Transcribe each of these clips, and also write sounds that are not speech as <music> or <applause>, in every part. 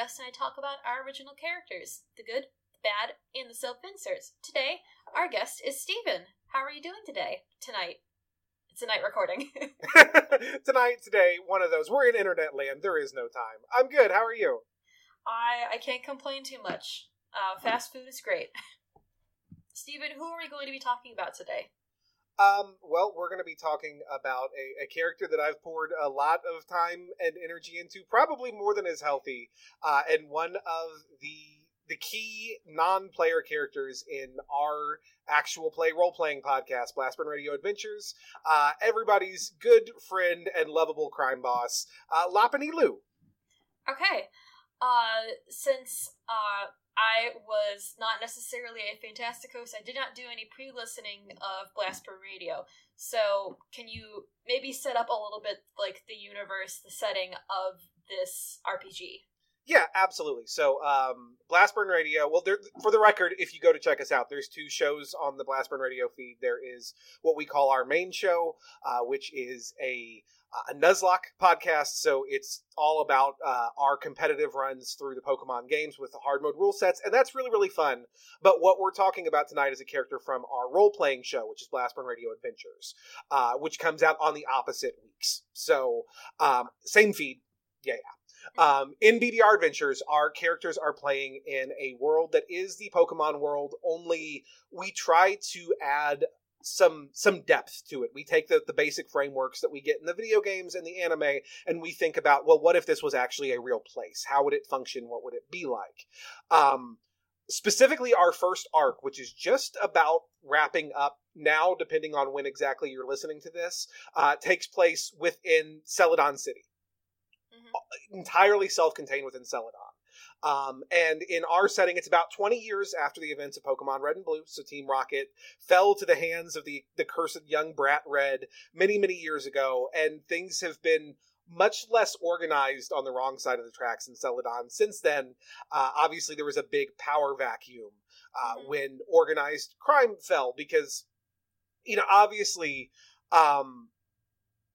guest and I talk about our original characters the good, the bad, and the self inserts. Today, our guest is Stephen. How are you doing today? Tonight. It's a night recording. <laughs> <laughs> Tonight, today, one of those. We're in internet land. There is no time. I'm good. How are you? I I can't complain too much. Uh, fast food is great. <laughs> Stephen, who are we going to be talking about today? Um, well, we're going to be talking about a, a, character that I've poured a lot of time and energy into, probably more than is healthy, uh, and one of the the key non-player characters in our actual play role-playing podcast, Blastburn Radio Adventures. Uh, everybody's good friend and lovable crime boss, uh, Lopunny Lou. Okay, uh, since uh, I was not necessarily a fantastic host. I did not do any pre-listening of Blastburn Radio. So, can you maybe set up a little bit like the universe, the setting of this RPG? Yeah, absolutely. So, um, Blastburn Radio. Well, there, for the record, if you go to check us out, there's two shows on the Blastburn Radio feed. There is what we call our main show, uh, which is a a Nuzlocke podcast. So it's all about uh, our competitive runs through the Pokemon games with the hard mode rule sets, and that's really really fun. But what we're talking about tonight is a character from our role playing show, which is Blastburn Radio Adventures, uh, which comes out on the opposite weeks. So um, same feed, yeah, yeah. Um, in BBR Adventures, our characters are playing in a world that is the Pokemon world, only we try to add some some depth to it. We take the, the basic frameworks that we get in the video games and the anime and we think about, well, what if this was actually a real place? How would it function? What would it be like? Um, specifically our first arc, which is just about wrapping up now, depending on when exactly you're listening to this, uh, takes place within Celadon City mm-hmm. entirely self-contained within Celadon. Um, and in our setting, it's about 20 years after the events of Pokemon Red and Blue. So Team Rocket fell to the hands of the, the cursed young brat Red many, many years ago, and things have been much less organized on the wrong side of the tracks in Celadon since then. Uh, obviously, there was a big power vacuum uh, mm-hmm. when organized crime fell because, you know, obviously. Um,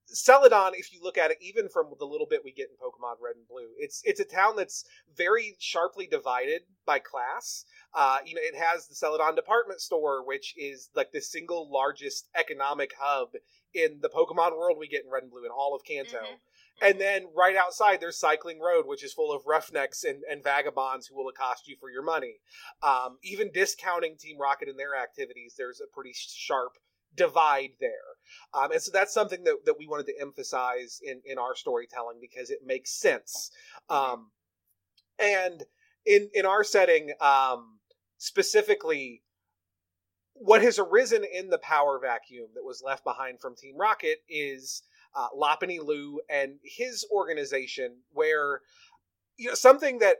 Celadon, if you look at it, even from the little bit we get in Pokemon Red and Blue, it's it's a town that's very sharply divided by class. Uh, you know, it has the Celadon department store, which is like the single largest economic hub in the Pokemon world we get in Red and Blue in all of Kanto. Mm-hmm. And then right outside, there's Cycling Road, which is full of roughnecks and, and vagabonds who will accost you for your money. Um, even discounting Team Rocket and their activities, there's a pretty sharp divide there. Um, and so that's something that, that we wanted to emphasize in, in our storytelling because it makes sense. Um, and in, in our setting, um, specifically, what has arisen in the power vacuum that was left behind from Team Rocket is uh, Lopunny Lou and his organization, where you know something that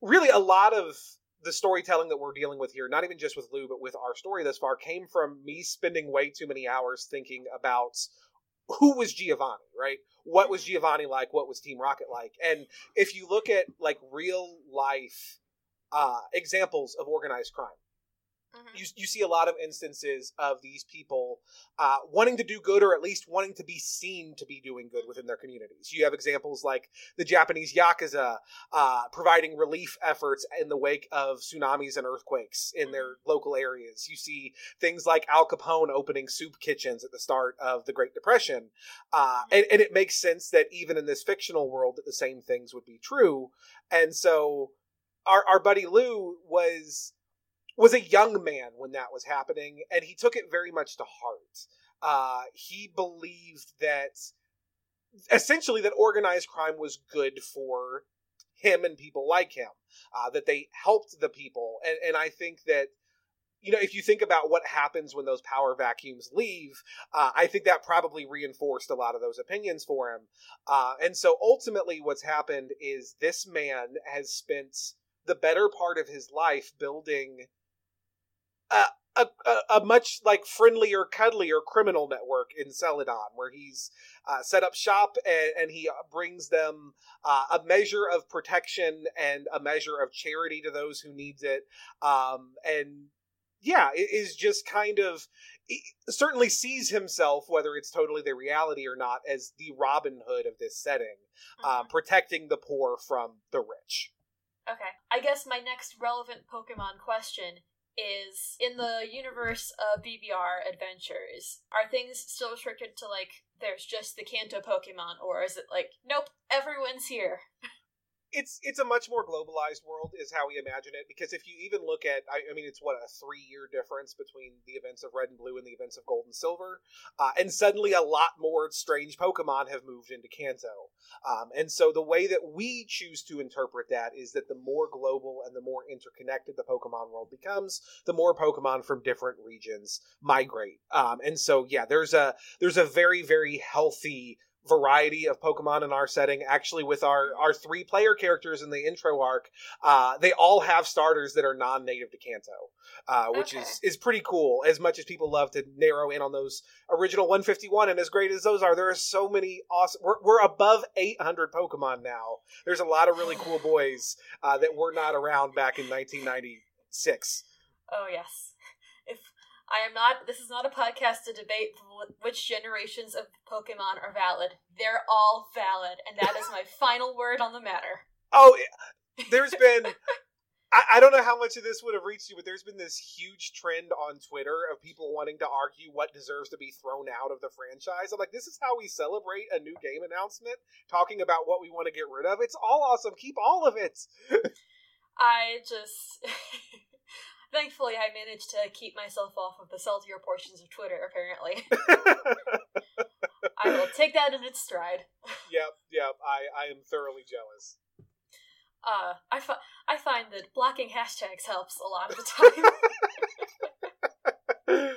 really a lot of the storytelling that we're dealing with here, not even just with Lou, but with our story thus far, came from me spending way too many hours thinking about who was Giovanni, right? What was mm-hmm. Giovanni like? What was Team Rocket like? And if you look at like real life uh, examples of organized crime, Mm-hmm. You, you see a lot of instances of these people uh, wanting to do good or at least wanting to be seen to be doing good within their communities. You have examples like the Japanese Yakuza uh, providing relief efforts in the wake of tsunamis and earthquakes in their mm-hmm. local areas. You see things like Al Capone opening soup kitchens at the start of the Great Depression. Uh, mm-hmm. and, and it makes sense that even in this fictional world that the same things would be true. And so our, our buddy Lou was was a young man when that was happening, and he took it very much to heart. Uh, he believed that essentially that organized crime was good for him and people like him, uh, that they helped the people, and and I think that you know, if you think about what happens when those power vacuums leave, uh, I think that probably reinforced a lot of those opinions for him. Uh, and so ultimately, what's happened is this man has spent the better part of his life building a, a, a, much like friendlier, cuddlier criminal network in Celadon, where he's uh, set up shop and, and he uh, brings them uh, a measure of protection and a measure of charity to those who needs it. Um, and yeah, it is just kind of certainly sees himself, whether it's totally the reality or not, as the Robin Hood of this setting, uh, mm-hmm. protecting the poor from the rich. Okay. I guess my next relevant Pokemon question is in the universe of BBR adventures, are things still restricted to like there's just the Kanto Pokemon, or is it like nope, everyone's here? <laughs> it's it's a much more globalized world is how we imagine it because if you even look at i, I mean it's what a three year difference between the events of red and blue and the events of gold and silver uh, and suddenly a lot more strange pokemon have moved into kanto. Um, and so the way that we choose to interpret that is that the more global and the more interconnected the pokemon world becomes the more pokemon from different regions migrate. Um, and so yeah there's a there's a very very healthy variety of Pokemon in our setting. Actually, with our our three player characters in the intro arc, uh, they all have starters that are non native to Kanto, uh, which okay. is is pretty cool. As much as people love to narrow in on those original 151, and as great as those are, there are so many awesome. We're, we're above 800 Pokemon now. There's a lot of really cool boys uh, that were not around back in 1996. Oh yes. I am not. This is not a podcast to debate which generations of Pokemon are valid. They're all valid, and that is my final word on the matter. Oh, <laughs> there's been. I, I, don't know how much of this would have reached you, but there's been this huge trend on Twitter of people wanting to argue what deserves to be thrown out of the franchise. I'm like, this is how we celebrate a new game announcement, talking about what we want to get rid of. It's all awesome. Keep all of it. I just. <laughs> Thankfully, I managed to keep myself off of the saltier portions of Twitter, apparently. <laughs> I will take that in its stride. Yep, yep. I, I am thoroughly jealous. Uh, I, fi- I find that blocking hashtags helps a lot of the time. <laughs>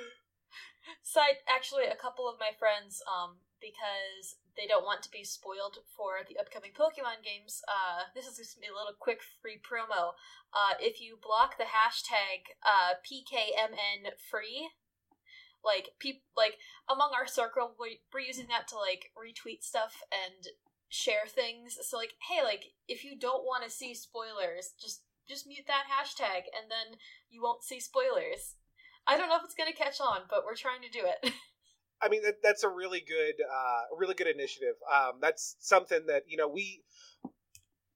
Cite actually a couple of my friends, um, because they don't want to be spoiled for the upcoming Pokemon games, uh, this is just a little quick free promo. Uh, if you block the hashtag uh, PKMN free, like peop- like among our circle, we're, we're using that to like retweet stuff and share things. So like, hey, like if you don't want to see spoilers, just just mute that hashtag, and then you won't see spoilers. I don't know if it's gonna catch on, but we're trying to do it. <laughs> I mean, that, that's a really good, uh, really good initiative. Um, that's something that you know we,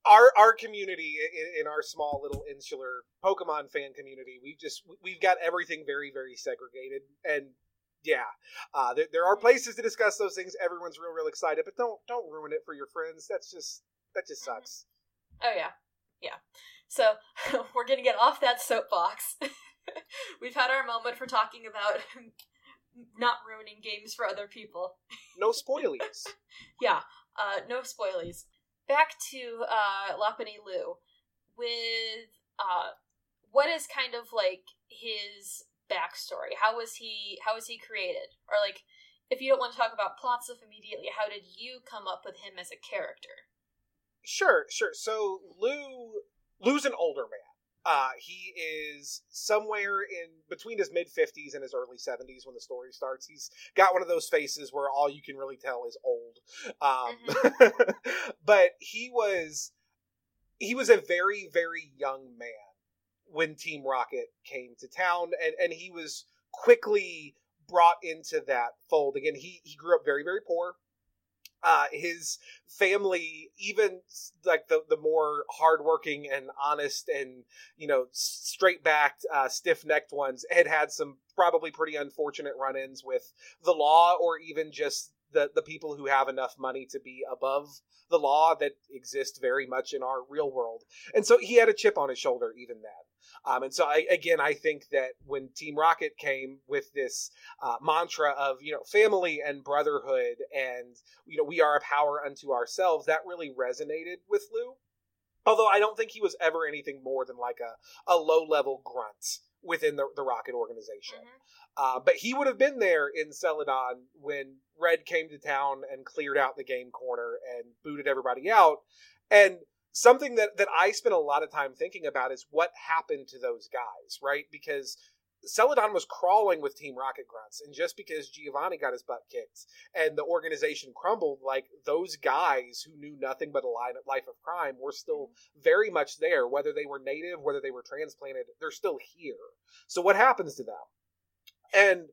our our community in, in, our small little insular Pokemon fan community, we just we've got everything very very segregated, and yeah, uh, there, there are mm-hmm. places to discuss those things. Everyone's real real excited, but don't don't ruin it for your friends. That's just that just mm-hmm. sucks. Oh yeah, yeah. So <laughs> we're gonna get off that soapbox. <laughs> We've had our moment for talking about not ruining games for other people. No spoilies. <laughs> yeah, uh, no spoilies. Back to uh, Lopunny Lou with uh, what is kind of like his backstory. How was he? How was he created? Or like, if you don't want to talk about plot stuff immediately, how did you come up with him as a character? Sure, sure. So Lou, Lou's an older man. Uh, he is somewhere in between his mid 50s and his early 70s when the story starts. He's got one of those faces where all you can really tell is old. Um, mm-hmm. <laughs> but he was he was a very very young man when Team Rocket came to town, and and he was quickly brought into that fold. Again, he he grew up very very poor uh, his family, even like the the more hardworking and honest and you know straight backed, uh, stiff necked ones, had had some probably pretty unfortunate run ins with the law, or even just the the people who have enough money to be above the law that exist very much in our real world. And so he had a chip on his shoulder even then. Um, and so, I, again, I think that when Team Rocket came with this uh, mantra of you know family and brotherhood, and you know we are a power unto ourselves, that really resonated with Lou. Although I don't think he was ever anything more than like a, a low level grunt within the, the Rocket organization. Mm-hmm. Uh, but he would have been there in Celadon when Red came to town and cleared out the game corner and booted everybody out. And something that that I spent a lot of time thinking about is what happened to those guys, right? Because Celadon was crawling with Team Rocket Grunts, and just because Giovanni got his butt kicked and the organization crumbled, like those guys who knew nothing but a life of crime were still mm-hmm. very much there. Whether they were native, whether they were transplanted, they're still here. So what happens to them? And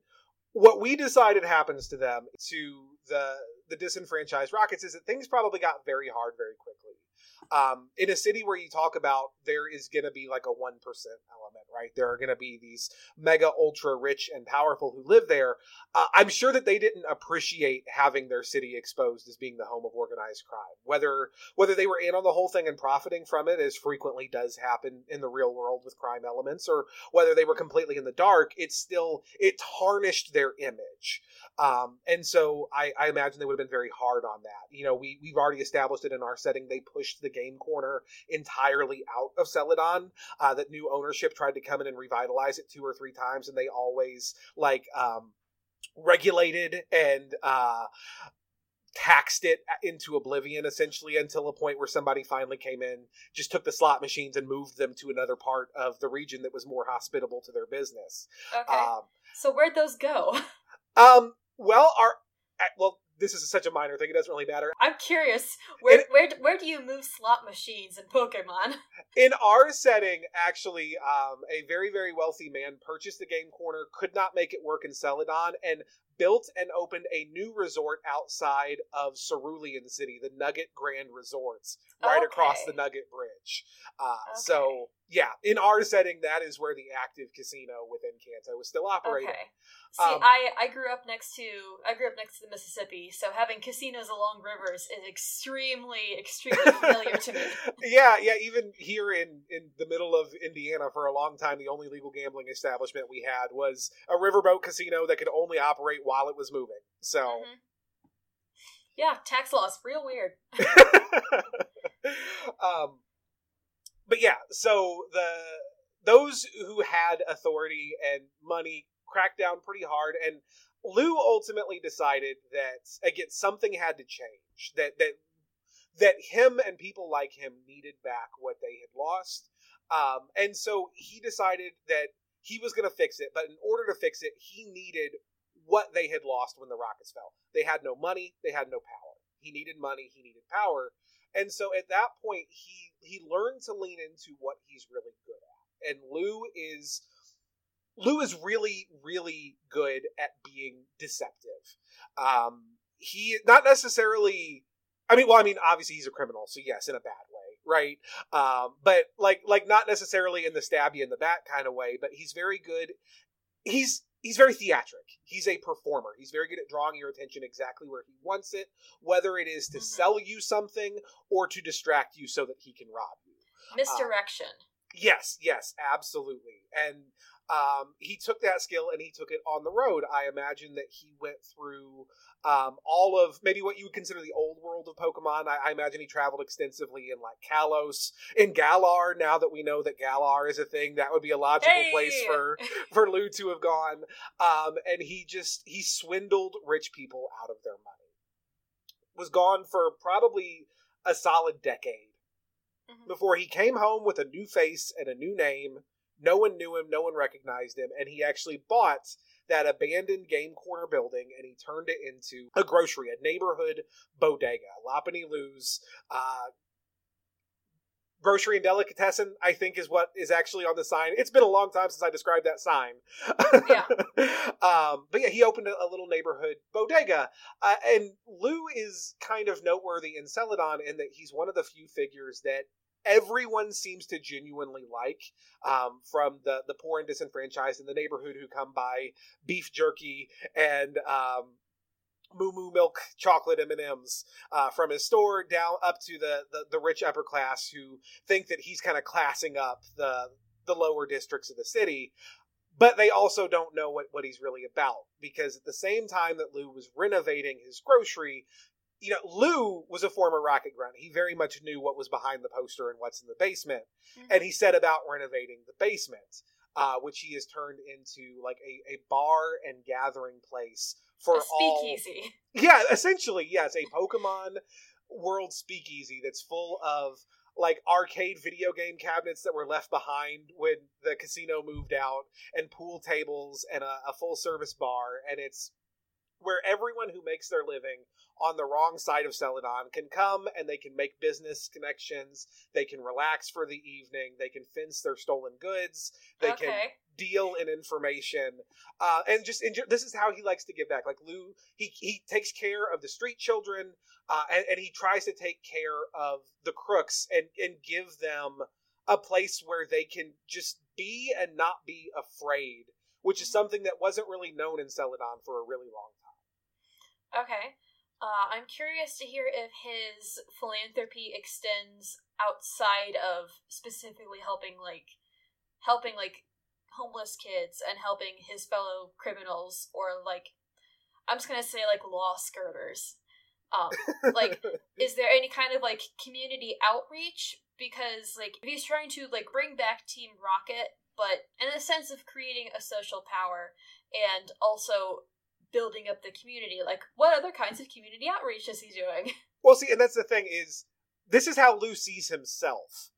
what we decided happens to them to the the disenfranchised Rockets is that things probably got very hard very quickly um, in a city where you talk about there is going to be like a 1% element, right? There are going to be these mega ultra rich and powerful who live there. Uh, I'm sure that they didn't appreciate having their city exposed as being the home of organized crime. Whether whether they were in on the whole thing and profiting from it, as frequently does happen in the real world with crime elements, or whether they were completely in the dark, it's still it tarnished their image. Um, and so I, I imagine they would have been very hard on that. You know, we we've already established it in our setting. They pushed the game corner entirely out of Celadon. Uh, that new ownership tried to come in and revitalize it two or three times, and they always like um, regulated and uh, taxed it into oblivion essentially until a point where somebody finally came in, just took the slot machines and moved them to another part of the region that was more hospitable to their business. Okay. Um, so where'd those go? <laughs> Um, well, our well, this is such a minor thing; it doesn't really matter. I'm curious, where where where do you move slot machines in Pokemon? <laughs> In our setting, actually, um, a very very wealthy man purchased the game corner, could not make it work in Celadon, and built and opened a new resort outside of Cerulean City, the Nugget Grand Resorts, right okay. across the Nugget Bridge. Uh, okay. So, yeah, in our setting, that is where the active casino within Kanto was still operating. Okay. See, um, I I grew up next to I grew up next to the Mississippi, so having casinos along rivers is extremely extremely <laughs> familiar to me. Yeah, yeah. Even here in in the middle of Indiana, for a long time, the only legal gambling establishment we had was a riverboat casino that could only operate while it was moving. So. Mm-hmm. Yeah, tax laws, real weird. <laughs> um, but yeah, so the those who had authority and money cracked down pretty hard, and Lou ultimately decided that again something had to change. That that that him and people like him needed back what they had lost, um, and so he decided that he was going to fix it. But in order to fix it, he needed what they had lost when the rockets fell. They had no money, they had no power. He needed money, he needed power, and so at that point, he he learned to lean into what he's really good at. And Lou is Lou is really, really good at being deceptive. Um, he not necessarily. I mean, well, I mean, obviously he's a criminal, so yes, in a bad way, right? Um, but like, like not necessarily in the stab you in the back kind of way. But he's very good. He's he's very theatric. He's a performer. He's very good at drawing your attention exactly where he wants it, whether it is to mm-hmm. sell you something or to distract you so that he can rob you. Misdirection. Uh, yes, yes, absolutely. And um, he took that skill and he took it on the road. I imagine that he went through um, all of maybe what you would consider the old world of Pokemon. I, I, imagine he traveled extensively in like Kalos, in Galar. Now that we know that Galar is a thing, that would be a logical hey! place for <laughs> for Lou to have gone. Um, and he just he swindled rich people out of their money. Was gone for probably a solid decade mm-hmm. before he came home with a new face and a new name no one knew him, no one recognized him, and he actually bought that abandoned game corner building and he turned it into a grocery, a neighborhood bodega. Lopunny Lou's uh, grocery and delicatessen, I think, is what is actually on the sign. It's been a long time since I described that sign. Yeah. <laughs> um, but yeah, he opened a, a little neighborhood bodega. Uh, and Lou is kind of noteworthy in Celadon in that he's one of the few figures that everyone seems to genuinely like um, from the the poor and disenfranchised in the neighborhood who come by beef jerky and um, moo moo milk chocolate m&ms uh, from his store down up to the, the, the rich upper class who think that he's kind of classing up the the lower districts of the city but they also don't know what, what he's really about because at the same time that lou was renovating his grocery you know, Lou was a former Rocket Grunt. He very much knew what was behind the poster and what's in the basement. Mm-hmm. And he set about renovating the basement, uh, which he has turned into like a, a bar and gathering place for a speakeasy. all. <laughs> Yeah, essentially, yes, a Pokemon world speakeasy that's full of like arcade video game cabinets that were left behind when the casino moved out, and pool tables and a, a full service bar, and it's where everyone who makes their living on the wrong side of Celadon can come and they can make business connections. They can relax for the evening. They can fence their stolen goods. They okay. can deal in information. Uh, and just enjoy, this is how he likes to give back. Like Lou, he he takes care of the street children, uh, and, and he tries to take care of the crooks and and give them a place where they can just be and not be afraid, which is something that wasn't really known in Celadon for a really long time. Okay. Uh, I'm curious to hear if his philanthropy extends outside of specifically helping like helping like homeless kids and helping his fellow criminals or like I'm just gonna say like law skirters. Um, like <laughs> is there any kind of like community outreach because like if he's trying to like bring back team rocket but in the sense of creating a social power and also building up the community like what other kinds of community outreach is he doing <laughs> well see and that's the thing is this is how lou sees himself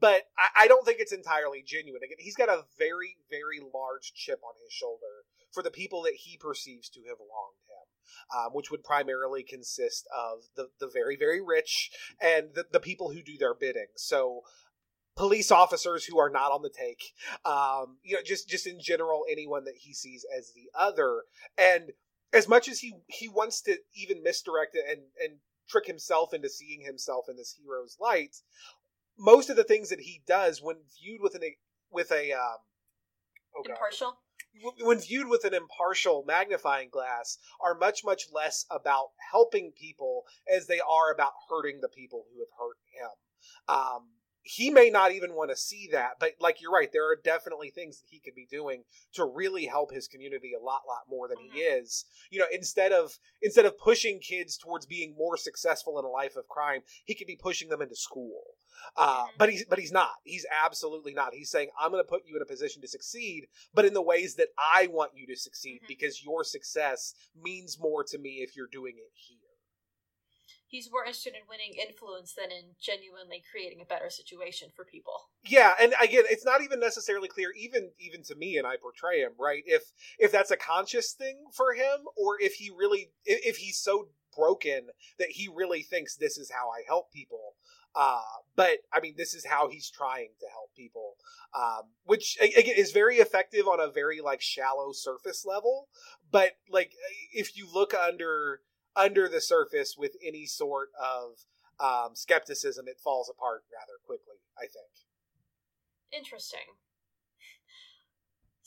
but I, I don't think it's entirely genuine again he's got a very very large chip on his shoulder for the people that he perceives to have wronged him. um, which would primarily consist of the, the very, very rich and the, the people who do their bidding. So, police officers who are not on the take, um, you know, just just in general, anyone that he sees as the other. And as much as he he wants to even misdirect it and and trick himself into seeing himself in this hero's light, most of the things that he does, when viewed with an with a um, oh impartial when viewed with an impartial magnifying glass, are much, much less about helping people as they are about hurting the people who have hurt him. Um, he may not even want to see that, but like you're right, there are definitely things that he could be doing to really help his community a lot, lot more than mm-hmm. he is. You know, instead of instead of pushing kids towards being more successful in a life of crime, he could be pushing them into school. Uh, mm-hmm. but he's but he's not. He's absolutely not. He's saying I'm going to put you in a position to succeed, but in the ways that I want you to succeed, mm-hmm. because your success means more to me if you're doing it here he's more interested in winning influence than in genuinely creating a better situation for people. Yeah, and again, it's not even necessarily clear, even even to me, and I portray him right. If if that's a conscious thing for him, or if he really, if, if he's so broken that he really thinks this is how I help people. Uh, but I mean, this is how he's trying to help people, um, which again is very effective on a very like shallow surface level. But like, if you look under under the surface with any sort of um, skepticism, it falls apart rather quickly. I think. Interesting.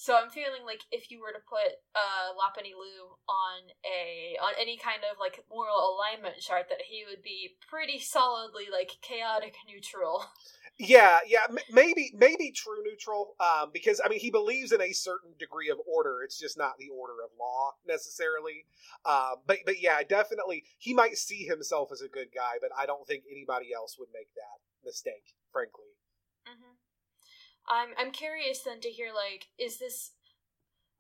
So I'm feeling like if you were to put uh, Lopunny Lou on a on any kind of like moral alignment chart, that he would be pretty solidly like chaotic neutral. <laughs> Yeah, yeah, m- maybe maybe true neutral, um, because I mean he believes in a certain degree of order. It's just not the order of law necessarily. Um, but but yeah, definitely he might see himself as a good guy, but I don't think anybody else would make that mistake, frankly. Mm-hmm. I'm I'm curious then to hear like, is this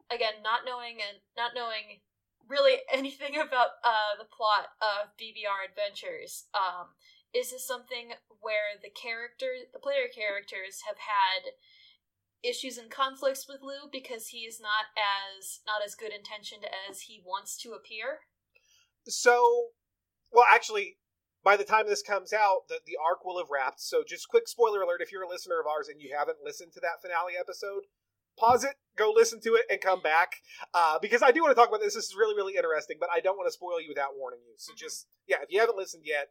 again not knowing and not knowing really <laughs> anything about uh, the plot of BBR Adventures? Um, is this something where the character, the player characters, have had issues and conflicts with Lou because he is not as not as good intentioned as he wants to appear? So, well, actually, by the time this comes out, the, the arc will have wrapped. So, just quick spoiler alert if you're a listener of ours and you haven't listened to that finale episode, pause it, go listen to it, and come back. Uh, because I do want to talk about this. This is really, really interesting, but I don't want to spoil you without warning you. So, mm-hmm. just, yeah, if you haven't listened yet,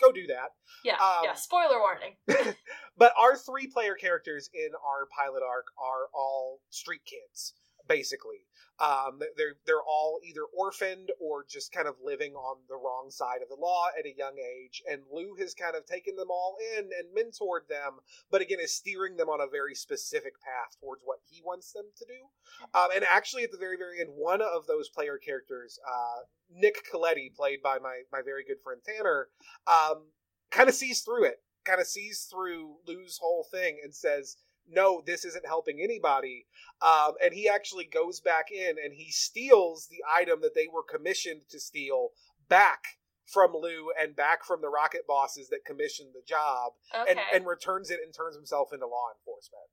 go do that. Yeah, um, yeah. Spoiler warning. <laughs> <laughs> but our three player characters in our pilot arc are all street kids, basically. Um, they're they're all either orphaned or just kind of living on the wrong side of the law at a young age. And Lou has kind of taken them all in and mentored them, but again is steering them on a very specific path towards what he wants them to do. Um, and actually, at the very very end, one of those player characters, uh, Nick Coletti, played by my my very good friend Tanner, um, kind of sees through it, kind of sees through Lou's whole thing, and says no, this isn't helping anybody. Um, and he actually goes back in and he steals the item that they were commissioned to steal back from Lou and back from the rocket bosses that commissioned the job okay. and, and returns it and turns himself into law enforcement.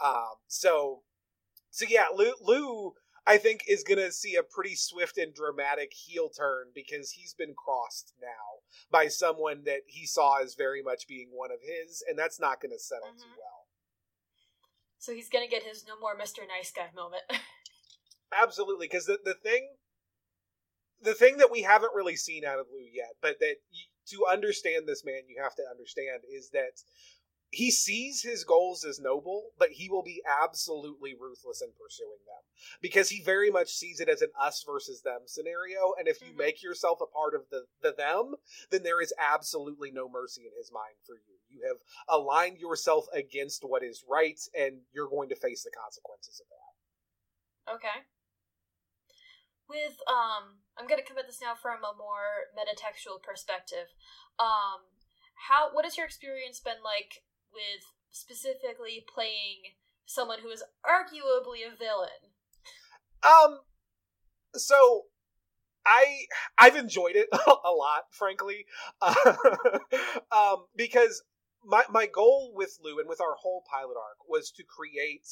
Um, so, so yeah, Lou, Lou I think is going to see a pretty swift and dramatic heel turn because he's been crossed now by someone that he saw as very much being one of his, and that's not going to settle mm-hmm. too well. So he's to get his no more Mr. Nice Guy moment. <laughs> Absolutely, because the, the thing the thing that we haven't really seen out of Lou yet, but that to understand this man, you have to understand is that he sees his goals as noble, but he will be absolutely ruthless in pursuing them because he very much sees it as an us versus them scenario. And if you mm-hmm. make yourself a part of the, the them, then there is absolutely no mercy in his mind for you. You have aligned yourself against what is right, and you're going to face the consequences of that. Okay. With um, I'm going to come at this now from a more metatextual perspective. Um, how what has your experience been like with specifically playing someone who is arguably a villain? Um, so I I've enjoyed it <laughs> a lot, frankly, uh, <laughs> um, because my my goal with Lou and with our whole pilot arc was to create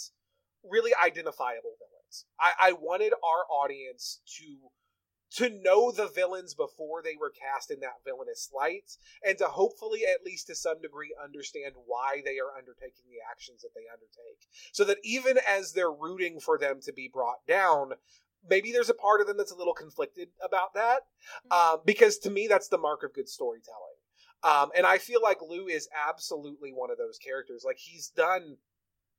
really identifiable villains. I, I wanted our audience to to know the villains before they were cast in that villainous light, and to hopefully, at least to some degree, understand why they are undertaking the actions that they undertake. So that even as they're rooting for them to be brought down, maybe there's a part of them that's a little conflicted about that. Mm-hmm. Um, because to me, that's the mark of good storytelling. Um, and I feel like Lou is absolutely one of those characters. Like he's done,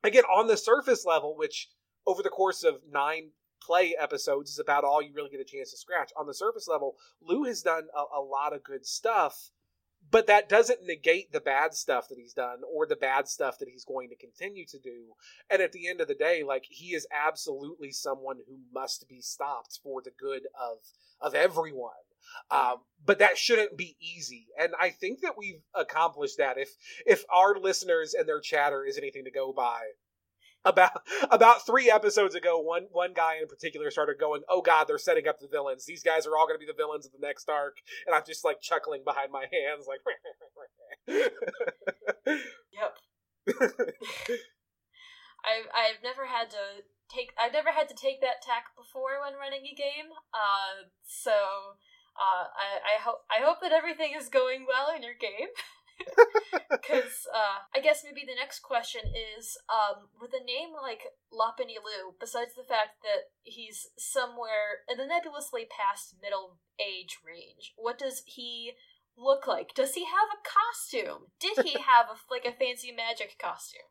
again, on the surface level, which over the course of nine play episodes is about all you really get a chance to scratch. On the surface level, Lou has done a, a, lot of good stuff, but that doesn't negate the bad stuff that he's done or the bad stuff that he's going to continue to do. And at the end of the day, like he is absolutely someone who must be stopped for the good of of everyone. Um, but that shouldn't be easy, and I think that we've accomplished that. If if our listeners and their chatter is anything to go by, <laughs> about about three episodes ago, one one guy in particular started going, "Oh God, they're setting up the villains. These guys are all going to be the villains of the next arc." And I'm just like chuckling behind my hands, like. <laughs> yep. <laughs> I've I've never had to take I've never had to take that tack before when running a game. Uh, so uh, I I hope I hope that everything is going well in your game. <laughs> Because uh, I guess maybe the next question is um, with a name like Lopunny Lou, besides the fact that he's somewhere in the nebulously past middle age range, what does he look like? Does he have a costume? Did he <laughs> have a, like a fancy magic costume?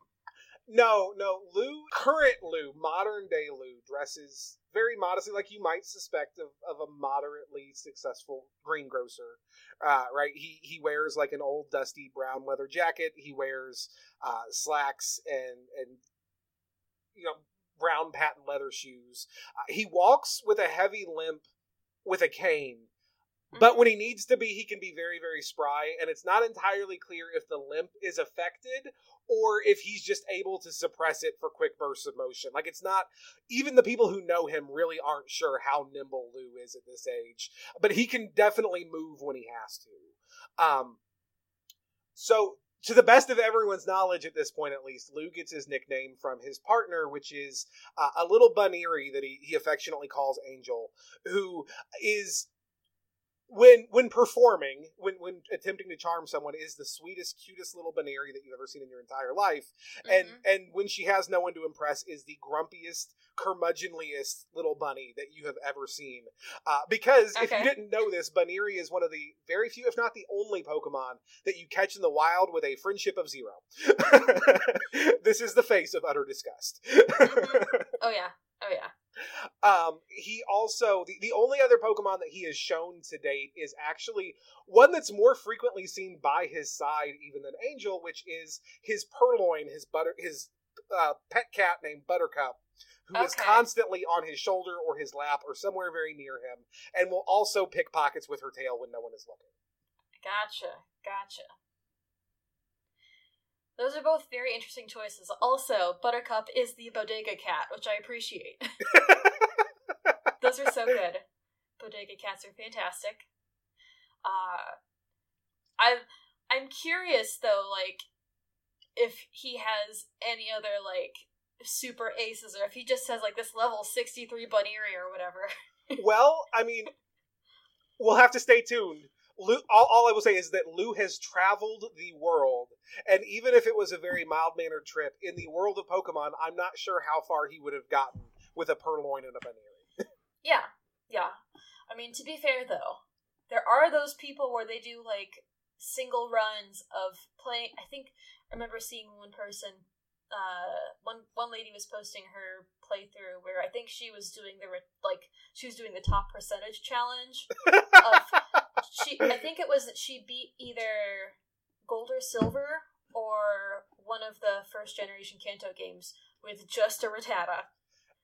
No, no. Lou, current Lou, modern day Lou, dresses very modestly, like you might suspect of, of a moderately successful greengrocer. Uh, right? He he wears like an old dusty brown leather jacket. He wears uh, slacks and and you know brown patent leather shoes. Uh, he walks with a heavy limp with a cane but when he needs to be, he can be very, very spry, and it's not entirely clear if the limp is affected or if he's just able to suppress it for quick bursts of motion. Like it's not even the people who know him really aren't sure how nimble Lou is at this age, but he can definitely move when he has to. Um, so to the best of everyone's knowledge at this point at least lou gets his nickname from his partner which is uh, a little Buneary that he, he affectionately calls angel who is when when performing, when when attempting to charm someone, is the sweetest, cutest little Buneary that you've ever seen in your entire life, mm-hmm. and and when she has no one to impress, is the grumpiest, curmudgeonliest little bunny that you have ever seen. Uh, because okay. if you didn't know this, Buneary is one of the very few, if not the only Pokemon that you catch in the wild with a friendship of zero. <laughs> this is the face of utter disgust. mm-hmm. <laughs> Oh yeah, oh yeah. Um, he also the, the only other Pokemon that he has shown to date is actually one that's more frequently seen by his side even than Angel, which is his Purrloin, his butter his uh, pet cat named Buttercup, who okay. is constantly on his shoulder or his lap or somewhere very near him, and will also pick pockets with her tail when no one is looking. Gotcha, gotcha. Those are both very interesting choices. Also, Buttercup is the bodega cat, which I appreciate. <laughs> Those are so good. Bodega cats are fantastic. Uh, I'm I'm curious though, like if he has any other like super aces or if he just has like this level 63 Buneary or whatever. <laughs> well, I mean, we'll have to stay tuned. Lou, all, all, I will say is that Lou has traveled the world, and even if it was a very mild mannered trip in the world of Pokemon, I'm not sure how far he would have gotten with a purrloin and a Buneary. <laughs> yeah, yeah. I mean, to be fair though, there are those people where they do like single runs of playing. I think I remember seeing one person uh, one one lady was posting her playthrough where I think she was doing the like she was doing the top percentage challenge. <laughs> of, she I think it was that she beat either gold or silver or one of the first generation Kanto games with just a Rattata.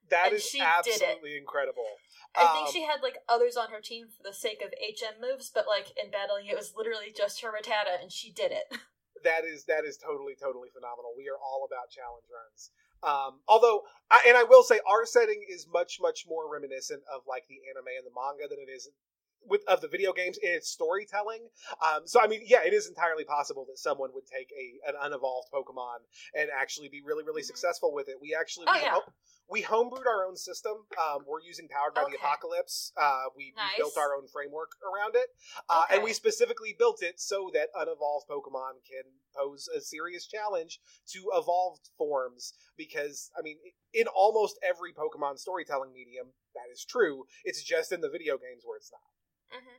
That is absolutely incredible. I think um, she had like others on her team for the sake of HM moves, but like in battling, it was literally just her Rattata, and she did it. <laughs> that is that is totally totally phenomenal. We are all about challenge runs. Um, although, I, and I will say, our setting is much much more reminiscent of like the anime and the manga than it is with of the video games in its storytelling. Um, so I mean, yeah, it is entirely possible that someone would take a an unevolved Pokemon and actually be really really mm-hmm. successful with it. We actually oh, we, yeah. ho- we homebrewed our own system. Um, we're using Powered by okay. the Apocalypse. Uh, we, nice. we, built our own framework around it, uh, okay. and we specifically built it so that unevolved Pokemon can pose a serious challenge to evolved forms. Because I mean, in almost every Pokemon storytelling medium, that is true. It's just in the video games where it's not. Mm-hmm.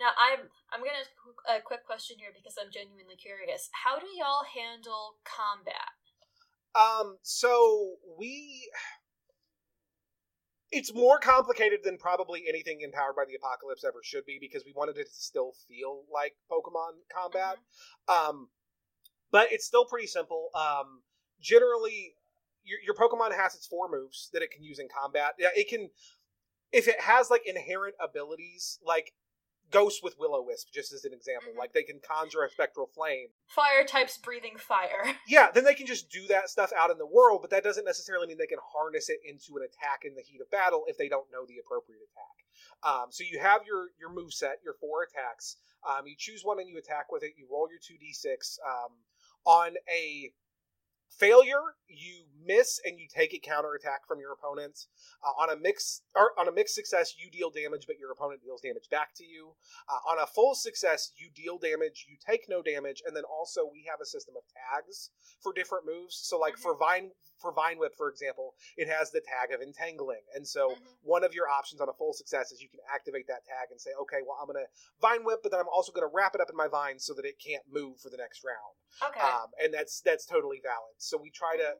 Now I'm I'm gonna a quick question here because I'm genuinely curious. How do y'all handle combat? Um, so we it's more complicated than probably anything empowered by the apocalypse ever should be because we wanted it to still feel like Pokemon combat. Mm-hmm. Um, but it's still pretty simple. Um, generally, your, your Pokemon has its four moves that it can use in combat. Yeah, it can if it has like inherent abilities, like Ghost with Will-O-Wisp, just as an example, mm-hmm. like they can conjure a spectral flame. Fire types breathing fire. <laughs> Yeah, then they can just do that stuff out in the world, but that doesn't necessarily mean they can harness it into an attack in the heat of battle if they don't know the appropriate attack. Um, so you have your your move set, your four attacks. Um, you choose one and you attack with it. You roll your two d six. Um, on a failure, you miss and you take a counterattack from your opponent. Uh, on a mix or on a mixed success, you deal damage, but your opponent deals damage back to you. Uh, on a full success, you deal damage, you take no damage, and then also we have a system of tags for different moves. So, like mm-hmm. for Vine for Vine Whip, for example, it has the tag of entangling, and so mm-hmm. one of your options on a full success is you can activate that tag and say, okay, well I'm going to Vine Whip, but then I'm also going to wrap it up in my vine so that it can't move for the next round. Okay, um, and that's that's totally valid. So we try to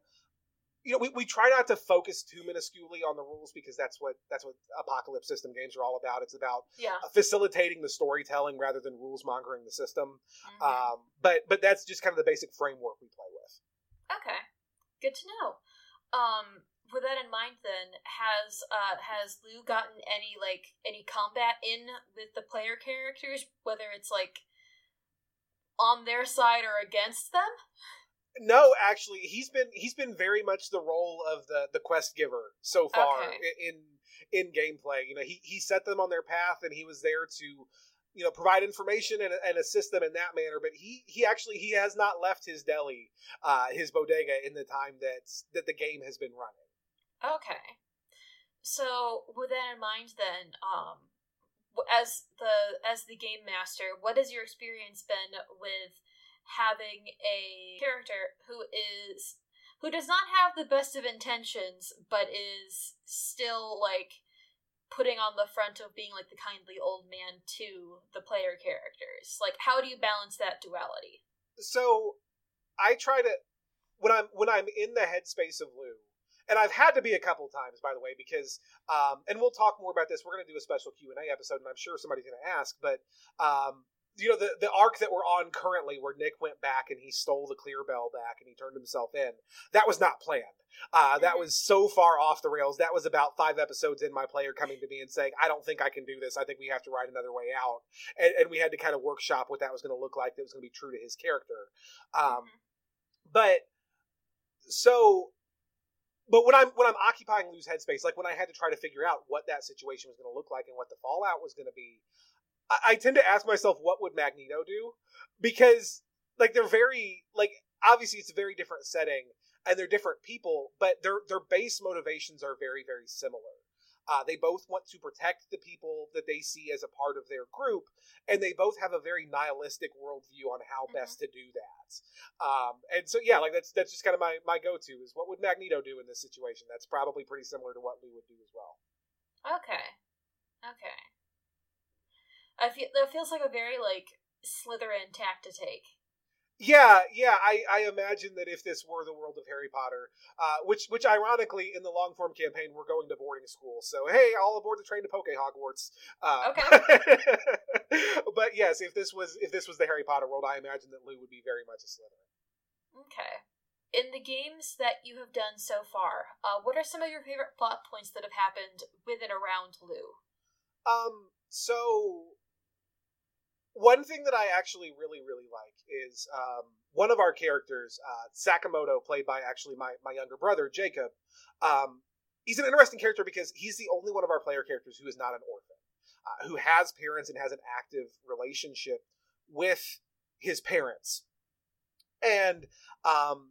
you know, we, we try not to focus too minusculely on the rules because that's what that's what apocalypse system games are all about. It's about yeah. facilitating the storytelling rather than rules mongering the system. Mm-hmm. Um, but but that's just kind of the basic framework we play with. Okay, good to know. Um, with that in mind, then has uh, has Lou gotten any like any combat in with the player characters, whether it's like on their side or against them? No, actually, he's been he's been very much the role of the the quest giver so far okay. in in gameplay. You know, he he set them on their path, and he was there to you know provide information and, and assist them in that manner. But he he actually he has not left his deli, uh, his bodega in the time that that the game has been running. Okay, so with that in mind, then um, as the as the game master, what has your experience been with? having a character who is who does not have the best of intentions but is still like putting on the front of being like the kindly old man to the player characters like how do you balance that duality so i try to when i'm when i'm in the headspace of lou and I've had to be a couple times, by the way, because, um, and we'll talk more about this. We're going to do a special Q and A episode, and I'm sure somebody's going to ask. But um, you know the the arc that we're on currently where nick went back and he stole the clear bell back and he turned himself in that was not planned. Uh, that was so far off the rails. That was about five episodes in my player coming to me and saying i don't think i can do this. I think we have to write another way out. And, and we had to kind of workshop what that was going to look like that was going to be true to his character. Um, mm-hmm. but so but when I'm when I'm occupying Lou's headspace, like when I had to try to figure out what that situation was going to look like and what the fallout was going to be, I, tend to ask myself, what would Magneto do? Because like they're very like obviously it's a very different setting. and they're different people, but their their base motivations are very very similar. Uh, they both want to protect the people that they see as a part of their group, and they both have a very nihilistic worldview on how mm-hmm. best to do that. Um, and so, yeah, like that's that's just kind of my my go to is what would Magneto do in this situation? That's probably pretty similar to what Lou would do as well. Okay, okay. I feel that feels like a very like Slytherin tack to take. Yeah, yeah, I, I imagine that if this were the world of Harry Potter, uh, which which ironically in the long form campaign we're going to boarding school, so hey, all aboard the train to Poke Hogwarts. Uh, okay. <laughs> but yes, if this was if this was the Harry Potter world, I imagine that Lou would be very much a Slytherin. Okay. In the games that you have done so far, uh, what are some of your favorite plot points that have happened with and around Lou? Um, so one thing that I actually really really like is um, one of our characters, uh, Sakamoto, played by actually my my younger brother Jacob. Um, he's an interesting character because he's the only one of our player characters who is not an orphan, uh, who has parents and has an active relationship with his parents, and um,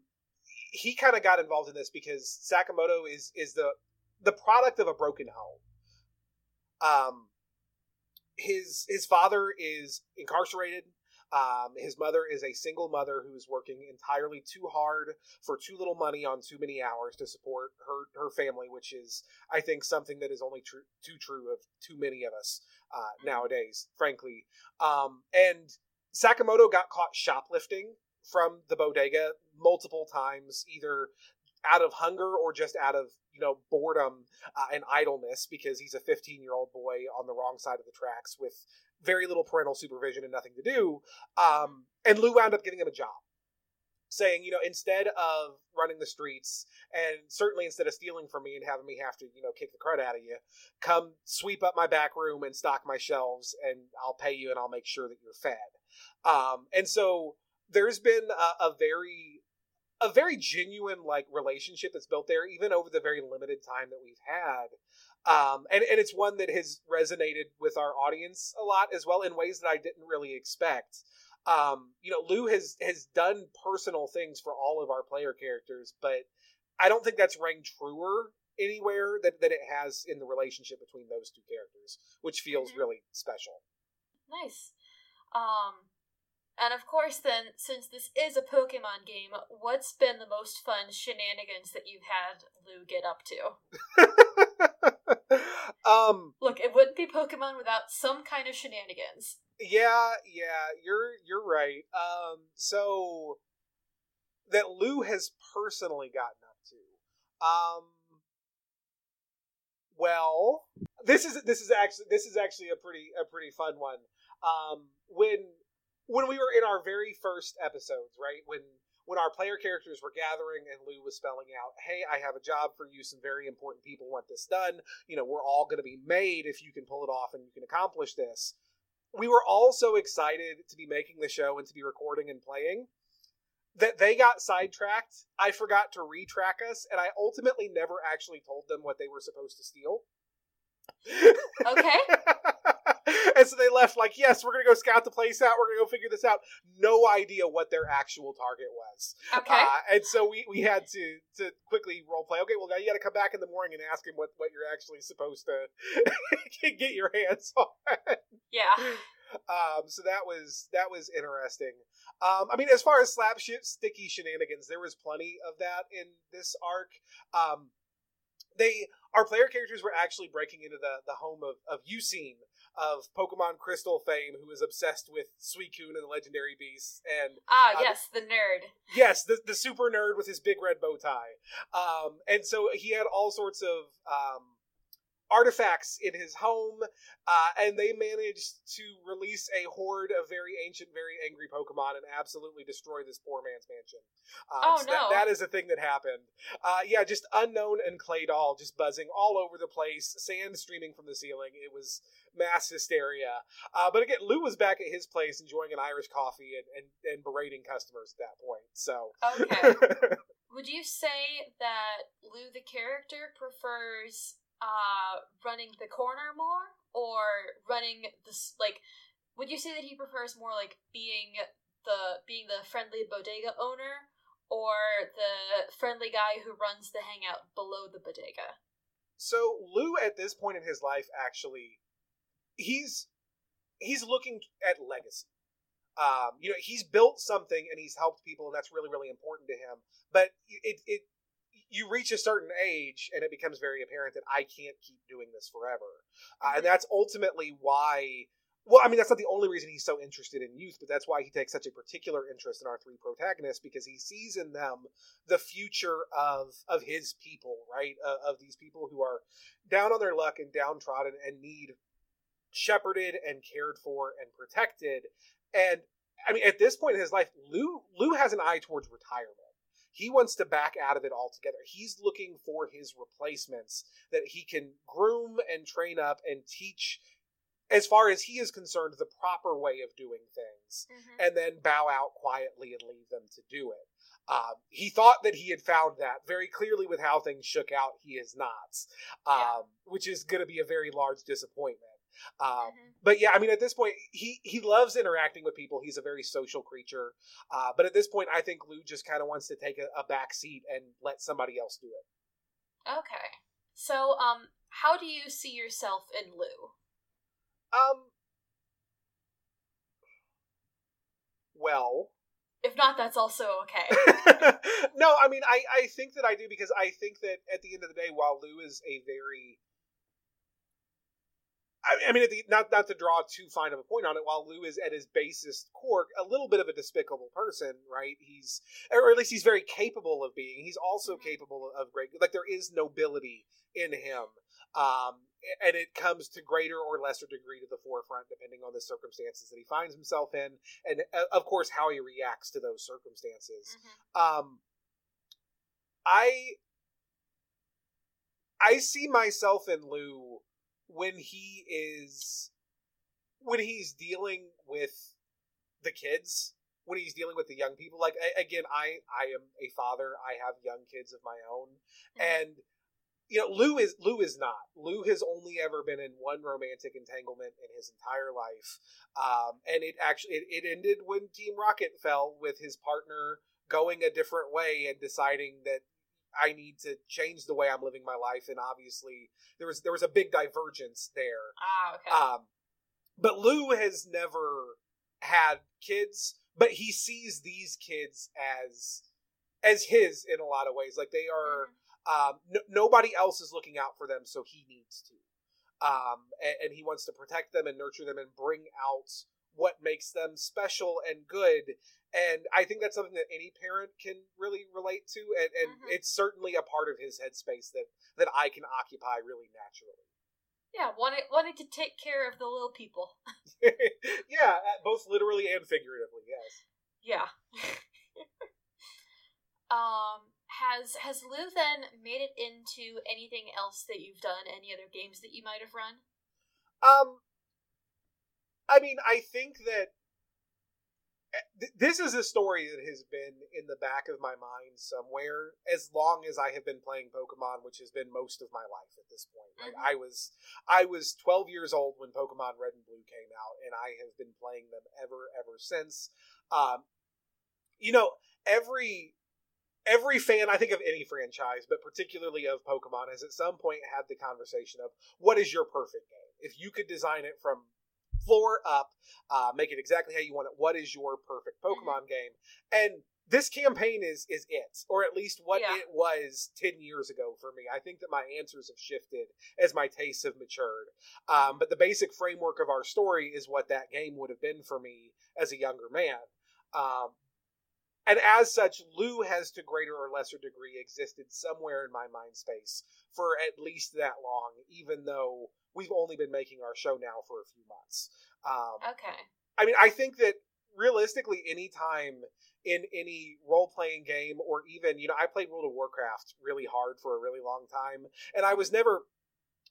he kind of got involved in this because Sakamoto is is the the product of a broken home. Um, his his father is incarcerated. Um, his mother is a single mother who is working entirely too hard for too little money on too many hours to support her her family, which is, I think, something that is only too true of too many of us uh, nowadays, frankly. Um, and Sakamoto got caught shoplifting from the bodega multiple times, either out of hunger or just out of you know boredom uh, and idleness because he's a 15 year old boy on the wrong side of the tracks with very little parental supervision and nothing to do um, and lou wound up giving him a job saying you know instead of running the streets and certainly instead of stealing from me and having me have to you know kick the crud out of you come sweep up my back room and stock my shelves and i'll pay you and i'll make sure that you're fed. Um, and so there's been a, a very a very genuine like relationship that's built there, even over the very limited time that we've had. Um, and, and it's one that has resonated with our audience a lot as well in ways that I didn't really expect. Um, you know, Lou has has done personal things for all of our player characters, but I don't think that's rang truer anywhere that, that it has in the relationship between those two characters, which feels mm-hmm. really special. Nice. Um, and of course, then, since this is a Pokemon game, what's been the most fun shenanigans that you've had Lou get up to? <laughs> um, Look, it wouldn't be Pokemon without some kind of shenanigans. Yeah, yeah, you're you're right. Um, so that Lou has personally gotten up to. Um, well, this is this is actually this is actually a pretty a pretty fun one. Um, when when we were in our very first episodes, right when when our player characters were gathering and Lou was spelling out, "Hey, I have a job for you. Some very important people want this done. You know, we're all going to be made if you can pull it off and you can accomplish this." We were all so excited to be making the show and to be recording and playing that they got sidetracked. I forgot to retrack us, and I ultimately never actually told them what they were supposed to steal. Okay. <laughs> and so they left like, yes, we're gonna go scout the place out. We're gonna go figure this out. No idea what their actual target was. Okay. Uh, and so we, we had to to quickly role play. Okay, well now you got to come back in the morning and ask him what what you're actually supposed to <laughs> get your hands <laughs> on. Yeah. Um, so that was that was interesting. Um, I mean, as far as slap shit, sticky shenanigans, there was plenty of that in this arc. Um, they our player characters were actually breaking into the the home of of Eusine, of Pokemon Crystal fame, who is obsessed with Suicune and the legendary beasts. And ah, uh, yes, the nerd. Yes, the the super nerd with his big red bow tie. Um, and so he had all sorts of um, artifacts in his home, uh, and they managed to release a horde of very ancient, very angry Pokemon and absolutely destroy this poor man's mansion. Um, oh so no! That, that is a thing that happened. Uh, yeah, just Unown and Claydol just buzzing all over the place, sand streaming from the ceiling. It was mass hysteria. Uh, but again, Lou was back at his place enjoying an Irish coffee and, and, and berating customers at that point. So okay. <laughs> Would you say that Lou the character prefers uh, running the corner more or running this like would you say that he prefers more like being the being the friendly bodega owner or the friendly guy who runs the hangout below the bodega? So Lou, at this point in his life, actually, he's he's looking at legacy. Um, you know, he's built something and he's helped people, and that's really really important to him. But it it you reach a certain age and it becomes very apparent that I can't keep doing this forever, uh, and that's ultimately why well, I mean, that's not the only reason he's so interested in youth, but that's why he takes such a particular interest in our three protagonists because he sees in them the future of of his people, right? Uh, of these people who are down on their luck and downtrodden and need shepherded and cared for and protected. And I mean, at this point in his life, Lou Lou has an eye towards retirement. He wants to back out of it altogether. He's looking for his replacements that he can groom and train up and teach as far as he is concerned, the proper way of doing things, mm-hmm. and then bow out quietly and leave them to do it. Um, he thought that he had found that very clearly with how things shook out. He is not, um, yeah. which is going to be a very large disappointment. Um, mm-hmm. But yeah, I mean, at this point, he he loves interacting with people. He's a very social creature. Uh, but at this point, I think Lou just kind of wants to take a, a back seat and let somebody else do it. Okay. So, um, how do you see yourself in Lou? Um. Well. If not, that's also okay. <laughs> <laughs> no, I mean, I, I think that I do because I think that at the end of the day, while Lou is a very I mean, the, not not to draw too fine of a point on it. While Lou is at his basest core a little bit of a despicable person, right? He's, or at least he's very capable of being. He's also mm-hmm. capable of great. Like there is nobility in him, um, and it comes to greater or lesser degree to the forefront depending on the circumstances that he finds himself in, and uh, of course how he reacts to those circumstances. Mm-hmm. Um, I I see myself in Lou when he is when he's dealing with the kids when he's dealing with the young people like again i i am a father. I have young kids of my own. Mm-hmm. and you know lou is lou is not. Lou has only ever been in one romantic entanglement in his entire life. Um, and it actually it, it ended when team rocket fell with his partner going a different way and deciding that I need to change the way I'm living my life, and obviously there was there was a big divergence there. Ah, okay. Um, but Lou has never had kids, but he sees these kids as as his in a lot of ways. Like they are, mm-hmm. um, n- nobody else is looking out for them, so he needs to. Um, and, and he wants to protect them and nurture them and bring out what makes them special and good and I think that's something that any parent can really relate to, and, and mm-hmm. it's certainly a part of his headspace that that I can occupy really naturally. Yeah, wanting wanting to take care of the little people. <laughs> yeah, both literally and figuratively. Yes. Yeah. <laughs> um, has has Lou then made it into anything else that you've done? Any other games that you might have run? Um, I mean, I think that this is a story that has been in the back of my mind somewhere as long as I have been playing Pokemon, which has been most of my life at this point. Like mm-hmm. I was, I was 12 years old when Pokemon Red and Blue came out, and I have been playing them ever, ever since. Um, you know, every every fan, I think of any franchise, but particularly of Pokemon, has at some point had the conversation of what is your perfect game? If you could design it from floor up, uh, make it exactly how you want it. What is your perfect mm-hmm. Pokemon mm-hmm. game? And this campaign is is it, or at least what yeah. it was ten years ago for me. I think that my answers have shifted as my tastes have matured. Um, but the basic framework of our story is what that game would have been for me as a younger man. Um, and as such, Lou has to greater or lesser degree existed somewhere in my mind space for at least that long, even though we've only been making our show now for a few months. Um, okay. I mean, I think that realistically, any time in any role playing game, or even you know, I played World of Warcraft really hard for a really long time, and I was never.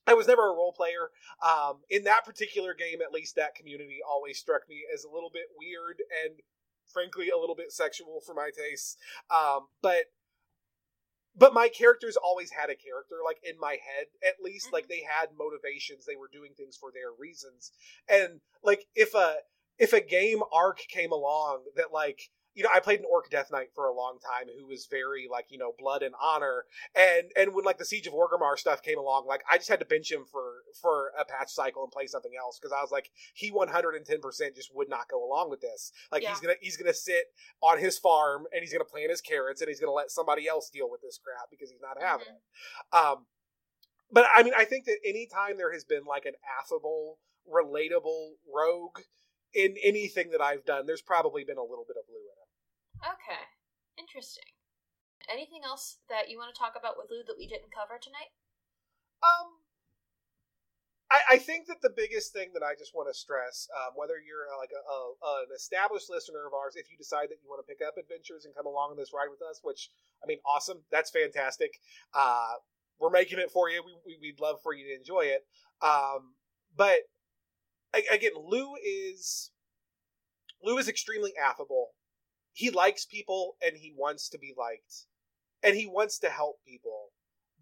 I was never a role player. Um, in that particular game, at least, that community always struck me as a little bit weird and, frankly, a little bit sexual for my tastes. Um, but but my characters always had a character like in my head at least mm-hmm. like they had motivations they were doing things for their reasons and like if a if a game arc came along that like you know, I played an orc death knight for a long time who was very like, you know, blood and honor. And and when like the Siege of Orgrimmar stuff came along, like I just had to bench him for for a patch cycle and play something else because I was like, he 110% just would not go along with this. Like Yeah. he's gonna he's gonna sit on his farm and he's gonna plant his carrots and he's gonna let somebody else deal with this crap because he's not having Mhm. it. Um, but I mean, I think that anytime there has been like an affable, relatable rogue in anything that I've done, there's probably been a little bit of it. Okay. Interesting. Anything else that you want to talk about with Lou that we didn't cover tonight? Um, I, I think that the biggest thing that I just want to stress, um, whether you're uh, like a, a, an established listener of ours, if you decide that you want to pick up adventures and come along on this ride with us, which I mean, awesome, that's fantastic. Uh, we're making it for you. We, we we'd love for you to enjoy it. Um, but again, Lou is Lou is extremely affable. He likes people and he wants to be liked, and he wants to help people.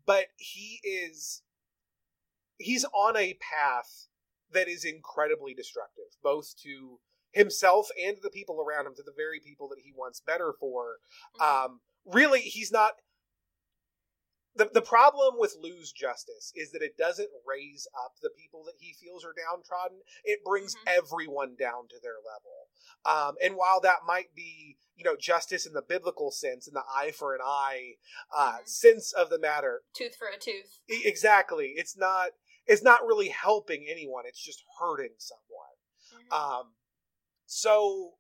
But he is he's on a path that is incredibly destructive, both to himself and the people around him, to the very people that he wants better for. Mhm. Um, really, he's not. The, the problem with Lou's justice is that it doesn't raise up the people that he feels are downtrodden. It brings Mhm. everyone down to their level. Um, and while that might be, you know, justice in the biblical sense, in the eye for an eye uh, Mhm. sense of the matter, tooth for a tooth. Exactly it's not it's not really helping anyone it's just hurting someone Mhm. um so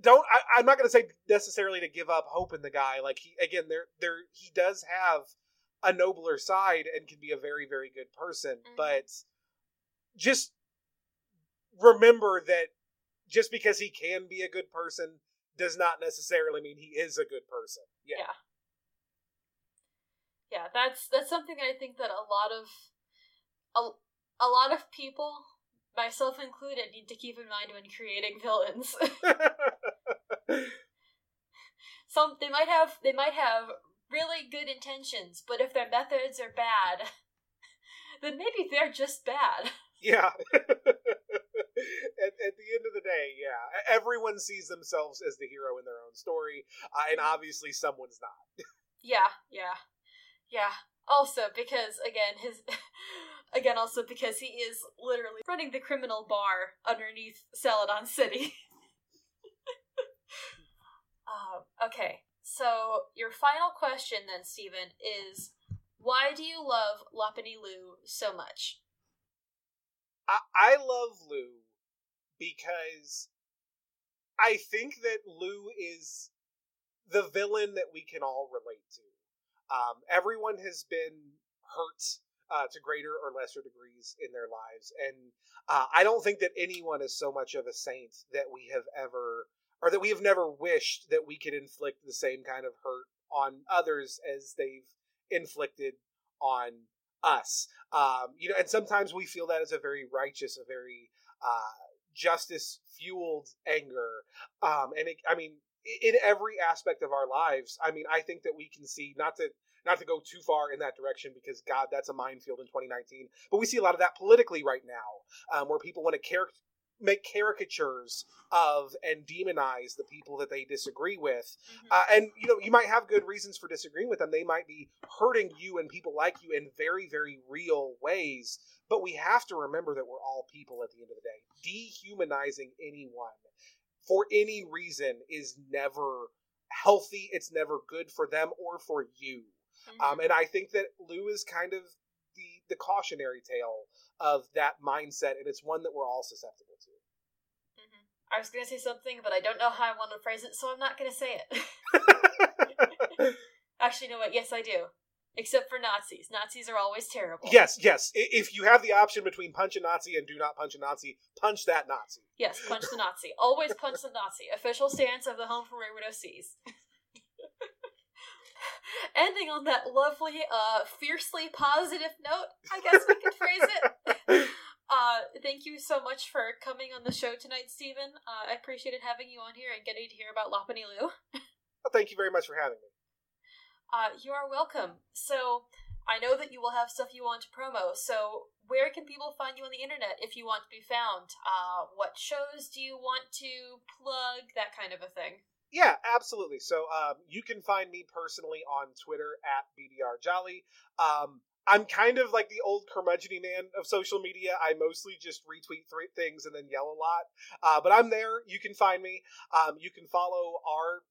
don't I, i'm not going to say necessarily to give up hope in the guy like he again there there he does have a nobler side and can be a very very good person Mhm. but just remember that just because he can be a good person does not necessarily mean he is a good person yeah, Yeah. yeah, that's that's something I think that a lot of a, a lot of people, myself included, need to keep in mind when creating villains. <laughs> Some they might have they might have really good intentions, but if their methods are bad, <laughs> then maybe they're just bad. <laughs> Yeah. at, at the end of the day, yeah. Everyone sees themselves as the hero in their own story, uh, and obviously someone's not. Yeah, yeah, yeah. Also, because again, his again also because he is literally running the criminal bar underneath Celadon City. <laughs> um, okay, so your final question then, Stephen, is why do you love Lopunny Lou so much? I, I love Lou because I think that Lou is the villain that we can all relate to. Um, everyone has been hurt uh, to greater or lesser degrees in their lives, and uh, I don't think that anyone is so much of a saint that we have ever, or that we have never wished that we could inflict the same kind of hurt on others as they've inflicted on us. Um, you know, and sometimes we feel that as a very righteous, a very uh, justice fueled anger. Um, and it, I mean, in every aspect of our lives, I mean, I think that we can see not to not to go too far in that direction because God, that's a minefield in 2019. But we see a lot of that politically right now, um, where people want to char- make caricatures of and demonize the people that they disagree with. Uh, and you know you might have good reasons for disagreeing with them. They might be hurting you and people like you in very very real ways. But we have to remember that we're all people at the end of the day. Dehumanizing anyone for any reason is never healthy. It's never good for them or for you Mhm. um, and i think that lou is kind of the the cautionary tale of that mindset and it's one that we're all susceptible to Mhm. I was gonna say something, but I don't know how I want to phrase it, so I'm not gonna say it. <laughs> Actually, you know what? Yes, I do. Except for Nazis. Nazis are always terrible. Yes, yes. If you have the option between punch a Nazi and do not punch a Nazi, punch that Nazi. Yes, punch the Nazi. Always punch the Nazi. Official stance of the Home for Wayward OCs. <laughs> Ending on that lovely, uh, fiercely positive note, I guess we could phrase it. <laughs> Uh, thank you so much for coming on the show tonight, Stephen. Uh, I appreciated having you on here and getting to hear about Lopunny Lou. Well, thank you very much for having me. Uh, you are welcome. So, I know that you will have stuff you want to promo, so where can people find you on the internet if you want to be found? Uh, what shows do you want to plug? That kind of a thing. Yeah, absolutely. So um, you can find me personally on Twitter at BBRJolly. Um, I'm kind of like the old curmudgeony man of social media. I mostly just retweet th- things and then yell a lot. Uh, but I'm there. You can find me. Um, you can follow our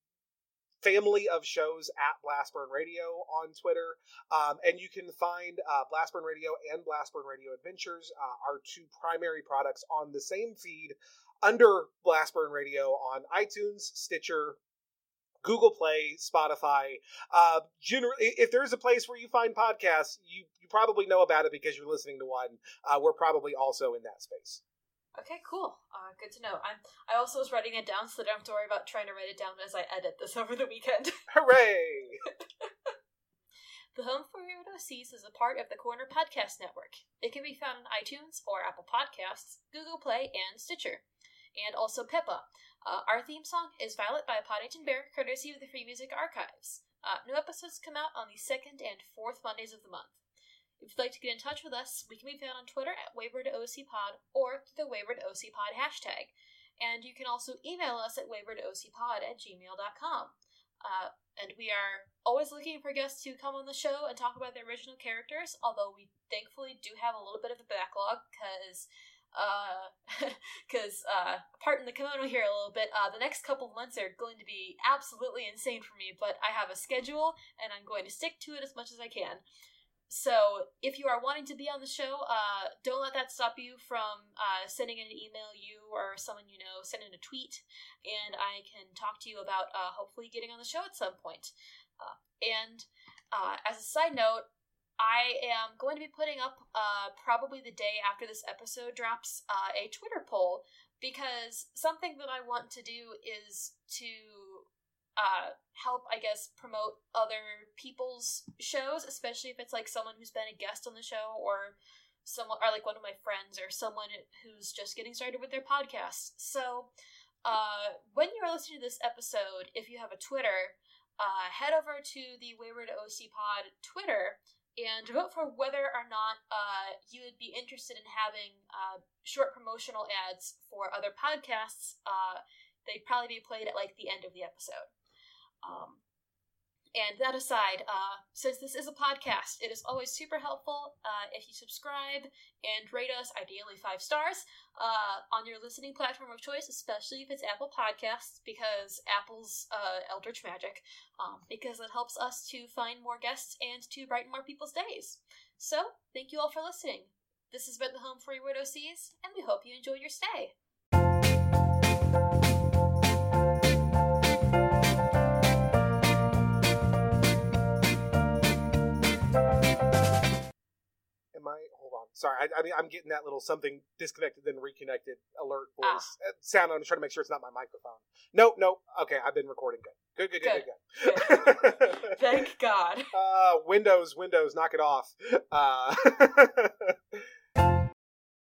family of shows at Blastburn Radio on Twitter. Um, and you can find uh, Blastburn Radio and Blastburn Radio Adventures, uh, our two primary products, on the same feed under Blastburn Radio on iTunes, Stitcher, Google Play, Spotify. Uh, generally, if there's a place where you find podcasts, you, you probably know about it because you're listening to one. Uh, we're probably also in that space. Okay, cool. Uh, good to know. I'm. I also was writing it down so that I don't have to worry about trying to write it down as I edit this <laughs> over the weekend. <laughs> Hooray! the Home for Wayward OCs is a part of the Corner Podcast Network. It can be found on iTunes or Apple Podcasts, Google Play, and Stitcher, and also Pippa. Uh, our theme song is Violet by Podington Bear, courtesy of the Free Music Archives. Uh, new episodes come out on the second and fourth Mondays of the month. If you'd like to get in touch with us, we can be found on Twitter at WaywardOCPod or through the WaywardOCPod hashtag. And you can also email us at waywardocpod at gmail.com. Uh, and we are always looking for guests to come on the show and talk about the original characters, although we thankfully do have a little bit of a backlog because because uh, <laughs> uh, pardon the kimono here a little bit. Uh, the next couple of months are going to be absolutely insane for me, but I have a schedule and I'm going to stick to it as much as I can. So if you are wanting to be on the show, uh, don't let that stop you from uh, sending an email, you or someone you know, send in a tweet, and I can talk to you about uh, hopefully getting on the show at some point. Uh, and uh, as a side note, I am going to be putting up uh, probably the day after this episode drops a Twitter poll because something that I want to do is to uh, help, I guess, promote other people's shows, especially if it's like someone who's been a guest on the show or someone, or like one of my friends or someone who's just getting started with their podcast. So, uh, when you're listening to this episode, if you have a Twitter, uh, head over to the Wayward OC Pod Twitter and vote for whether or not uh, you would be interested in having uh, short promotional ads for other podcasts. Uh, they'd probably be played at like the end of the episode. Um, and that aside, uh, since this is a podcast, it is always super helpful uh, if you subscribe and rate us, ideally five stars, uh, on your listening platform of choice, especially if it's Apple Podcasts, because Apple's uh, Eldritch Magic, um, because it helps us to find more guests and to brighten more people's days. So, thank you all for listening. This has been the Home for Wayward OCs, and we hope you enjoy your stay. Sorry, I, I, mean I'm getting that little something disconnected then reconnected alert ah. voice ah. sound. I'm just trying to make sure it's not my microphone. Nope, nope. Okay, I've been recording good. Good, good, good, good. good. good. <laughs> Thank God. Uh, Windows, Windows, knock it off. Uh, <laughs>